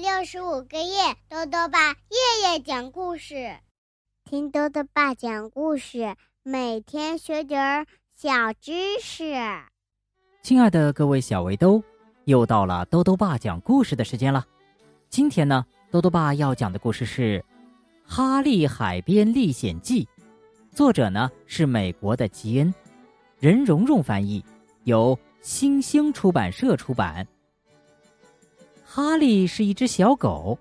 六十五个夜，豆豆爸夜夜讲故事，听豆豆爸讲故事，每天学点儿小知识。亲爱的各位小围兜，又到了豆豆爸讲故事的时间了。今天呢，豆豆爸要讲的故事是《哈利海边历险记》，作者呢是美国的吉恩，任蓉蓉翻译，由星星出版社出版。哈利是一只小狗，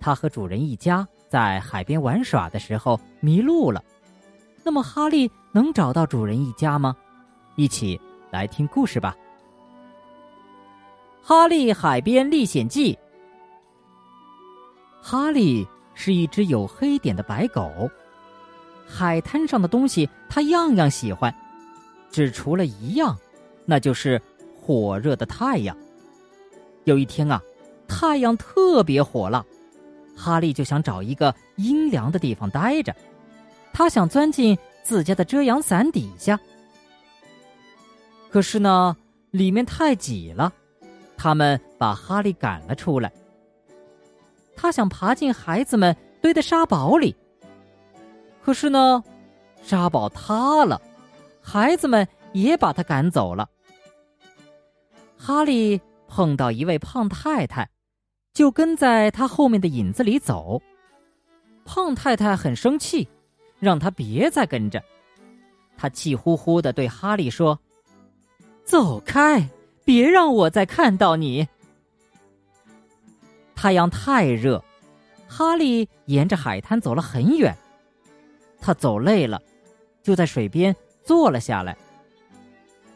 它和主人一家在海边玩耍的时候迷路了。那么，哈利能找到主人一家吗？一起来听故事吧，《哈利海边历险记》。哈利是一只有黑点的白狗，海滩上的东西它样样喜欢，只除了一样，那就是火热的太阳。有一天啊。太阳特别火辣，哈利就想找一个阴凉的地方待着。他想钻进自家的遮阳伞底下，可是呢，里面太挤了，他们把哈利赶了出来。他想爬进孩子们堆的沙堡里，可是呢，沙堡塌了，孩子们也把他赶走了。哈利碰到一位胖太太。就跟在他后面的影子里走，胖太太很生气，让他别再跟着。他气呼呼的对哈利说：“走开，别让我再看到你。”太阳太热，哈利沿着海滩走了很远。他走累了，就在水边坐了下来。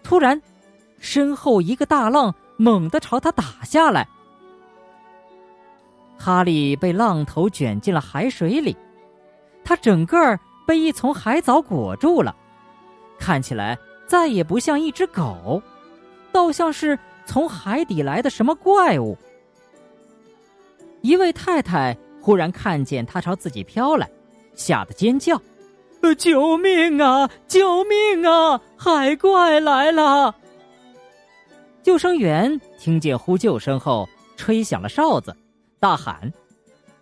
突然，身后一个大浪猛地朝他打下来。哈利被浪头卷进了海水里，他整个被一丛海藻裹住了，看起来再也不像一只狗，倒像是从海底来的什么怪物。一位太太忽然看见他朝自己飘来，吓得尖叫：“救命啊！救命啊！海怪来了！”救生员听见呼救声后，吹响了哨子。大喊：“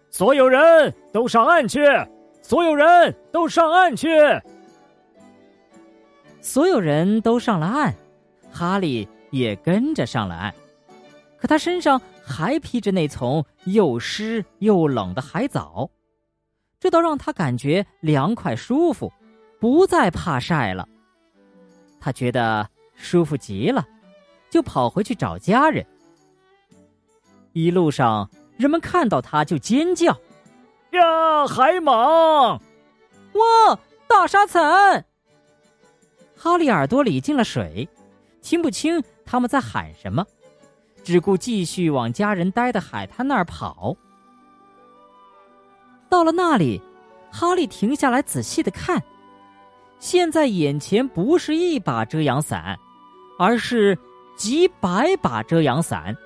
所有人都上岸去！所有人都上岸去！”所有人都上了岸，哈利也跟着上了岸。可他身上还披着那层又湿又冷的海藻，这倒让他感觉凉快舒服，不再怕晒了。他觉得舒服极了，就跑回去找家人。一路上。人们看到他就尖叫：“呀，海蟒！哇，大沙蚕！”哈利耳朵里进了水，听不清他们在喊什么，只顾继续往家人待的海滩那儿跑。到了那里，哈利停下来仔细的看，现在眼前不是一把遮阳伞，而是几百把遮阳伞，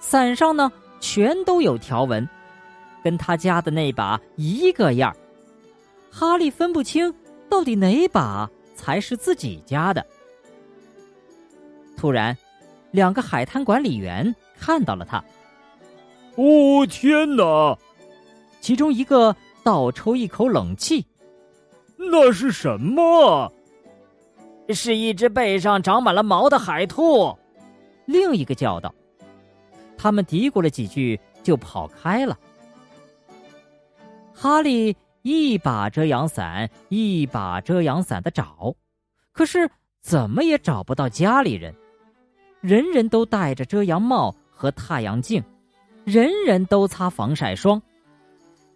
伞上呢。全都有条纹，跟他家的那把一个样哈利分不清到底哪把才是自己家的。突然，两个海滩管理员看到了他。哦天哪！其中一个倒抽一口冷气。那是什么？是一只背上长满了毛的海兔。另一个叫道。他们嘀咕了几句，就跑开了。哈利一把遮阳伞一把遮阳伞的找，可是怎么也找不到家里人。人人都戴着遮阳帽和太阳镜，人人都擦防晒霜，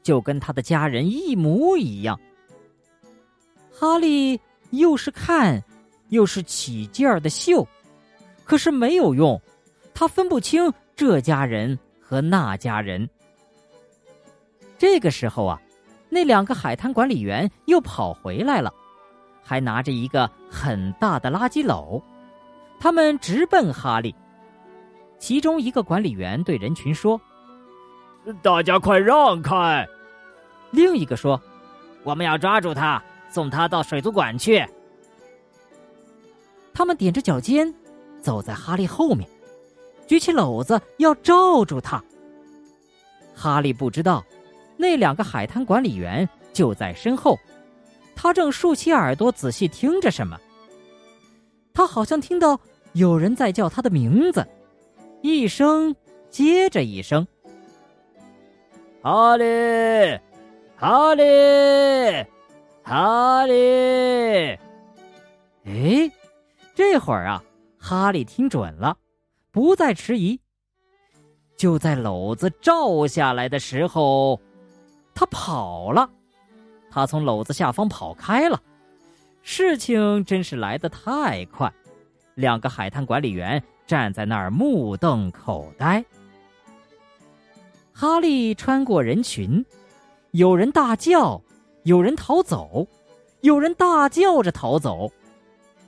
就跟他的家人一模一样。哈利又是看，又是起劲儿的嗅，可是没有用，他分不清。这家人和那家人。这个时候啊，那两个海滩管理员又跑回来了，还拿着一个很大的垃圾篓，他们直奔哈利。其中一个管理员对人群说：“大家快让开！”另一个说：“我们要抓住他，送他到水族馆去。”他们踮着脚尖，走在哈利后面。举起篓子要罩住他，哈利不知道，那两个海滩管理员就在身后，他正竖起耳朵仔细听着什么。他好像听到有人在叫他的名字，一声接着一声。哈利，哈利，哈利。哎，这会儿啊，哈利听准了，不再迟疑。就在篓子照下来的时候，他跑了，他从篓子下方跑开了。事情真是来得太快，两个海滩管理员站在那儿目瞪口呆。哈利穿过人群，有人大叫，有人逃走，有人大叫着逃走。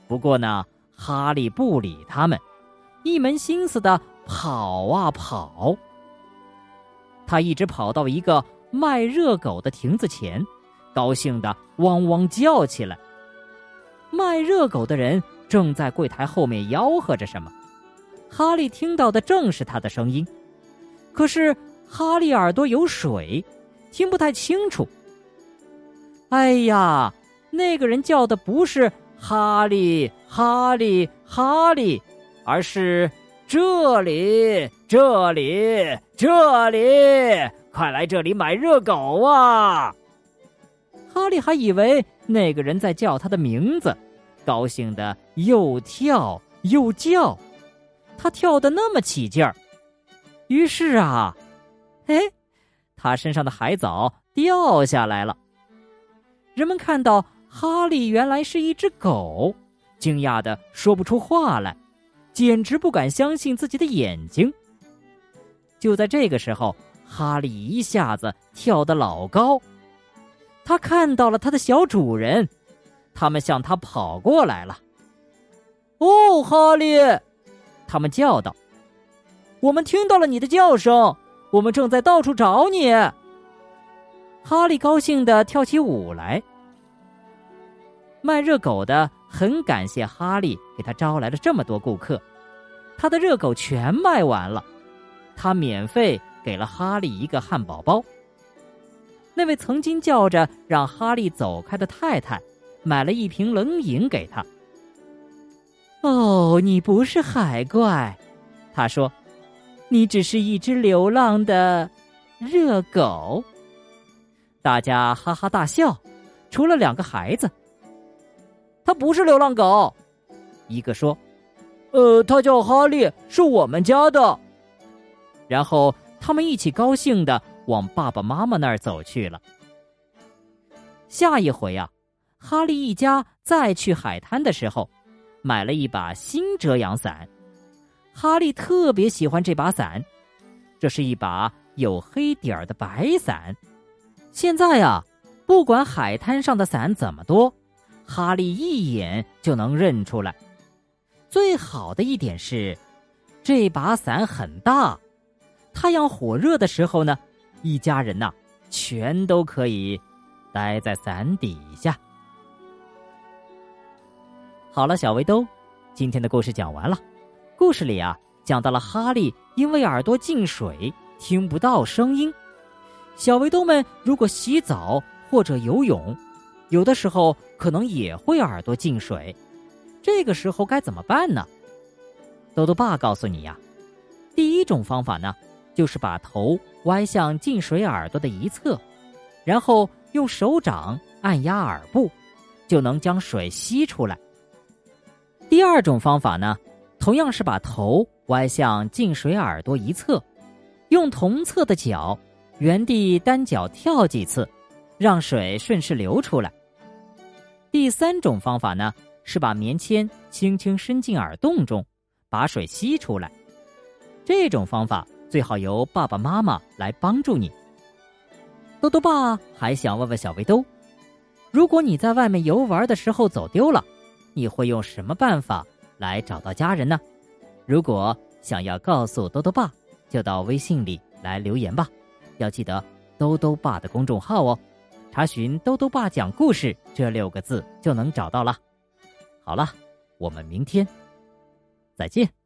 不过呢，哈利不理他们，一门心思的跑啊跑。他一直跑到一个卖热狗的亭子前，高兴的汪汪叫起来。卖热狗的人正在柜台后面吆喝着什么，哈利听到的正是他的声音，可是。哈利耳朵有水，听不太清楚。哎呀，那个人叫的不是哈利，哈利，哈利，而是这里，这里，这里，快来这里买热狗啊！哈利还以为那个人在叫他的名字，高兴的又跳又叫，他跳的那么起劲儿，于是啊。哎，他身上的海藻掉下来了。人们看到哈利原来是一只狗，惊讶的说不出话来，简直不敢相信自己的眼睛。就在这个时候，哈利一下子跳得老高，他看到了他的小主人，他们向他跑过来了。哦，哈利，他们叫道：“我们听到了你的叫声。”我们正在到处找你。哈利高兴的跳起舞来。卖热狗的很感谢哈利给他招来了这么多顾客，他的热狗全卖完了，他免费给了哈利一个汉堡包。那位曾经叫着让哈利走开的太太，买了一瓶冷饮给他。哦，你不是海怪，他说。你只是一只流浪的热狗。大家哈哈大笑，除了两个孩子。他不是流浪狗，一个说：“呃，他叫哈利，是我们家的。”然后他们一起高兴的往爸爸妈妈那儿走去了。下一回啊，哈利一家再去海滩的时候，买了一把新遮阳伞。哈利特别喜欢这把伞，这是一把有黑点儿的白伞。现在呀，不管海滩上的伞怎么多，哈利一眼就能认出来。最好的一点是，这把伞很大，太阳火热的时候呢，一家人呐全都可以待在伞底下。好了，小围兜，今天的故事讲完了。故事里啊，讲到了哈利因为耳朵进水听不到声音。小围兜们如果洗澡或者游泳，有的时候可能也会耳朵进水，这个时候该怎么办呢？豆豆爸告诉你呀，第一种方法呢，就是把头歪向进水耳朵的一侧，然后用手掌按压耳部，就能将水吸出来。第二种方法呢？同样是把头歪向进水耳朵一侧，用同侧的脚原地单脚跳几次，让水顺势流出来。第三种方法呢，是把棉签轻轻伸进耳洞中，把水吸出来。这种方法最好由爸爸妈妈来帮助你。豆豆爸还想问问小围兜：如果你在外面游玩的时候走丢了，你会用什么办法？来找到家人呢？如果想要告诉兜兜爸，就到微信里来留言吧。要记得兜兜爸的公众号哦，查询“兜兜爸讲故事”这六个字就能找到了。好了，我们明天再见。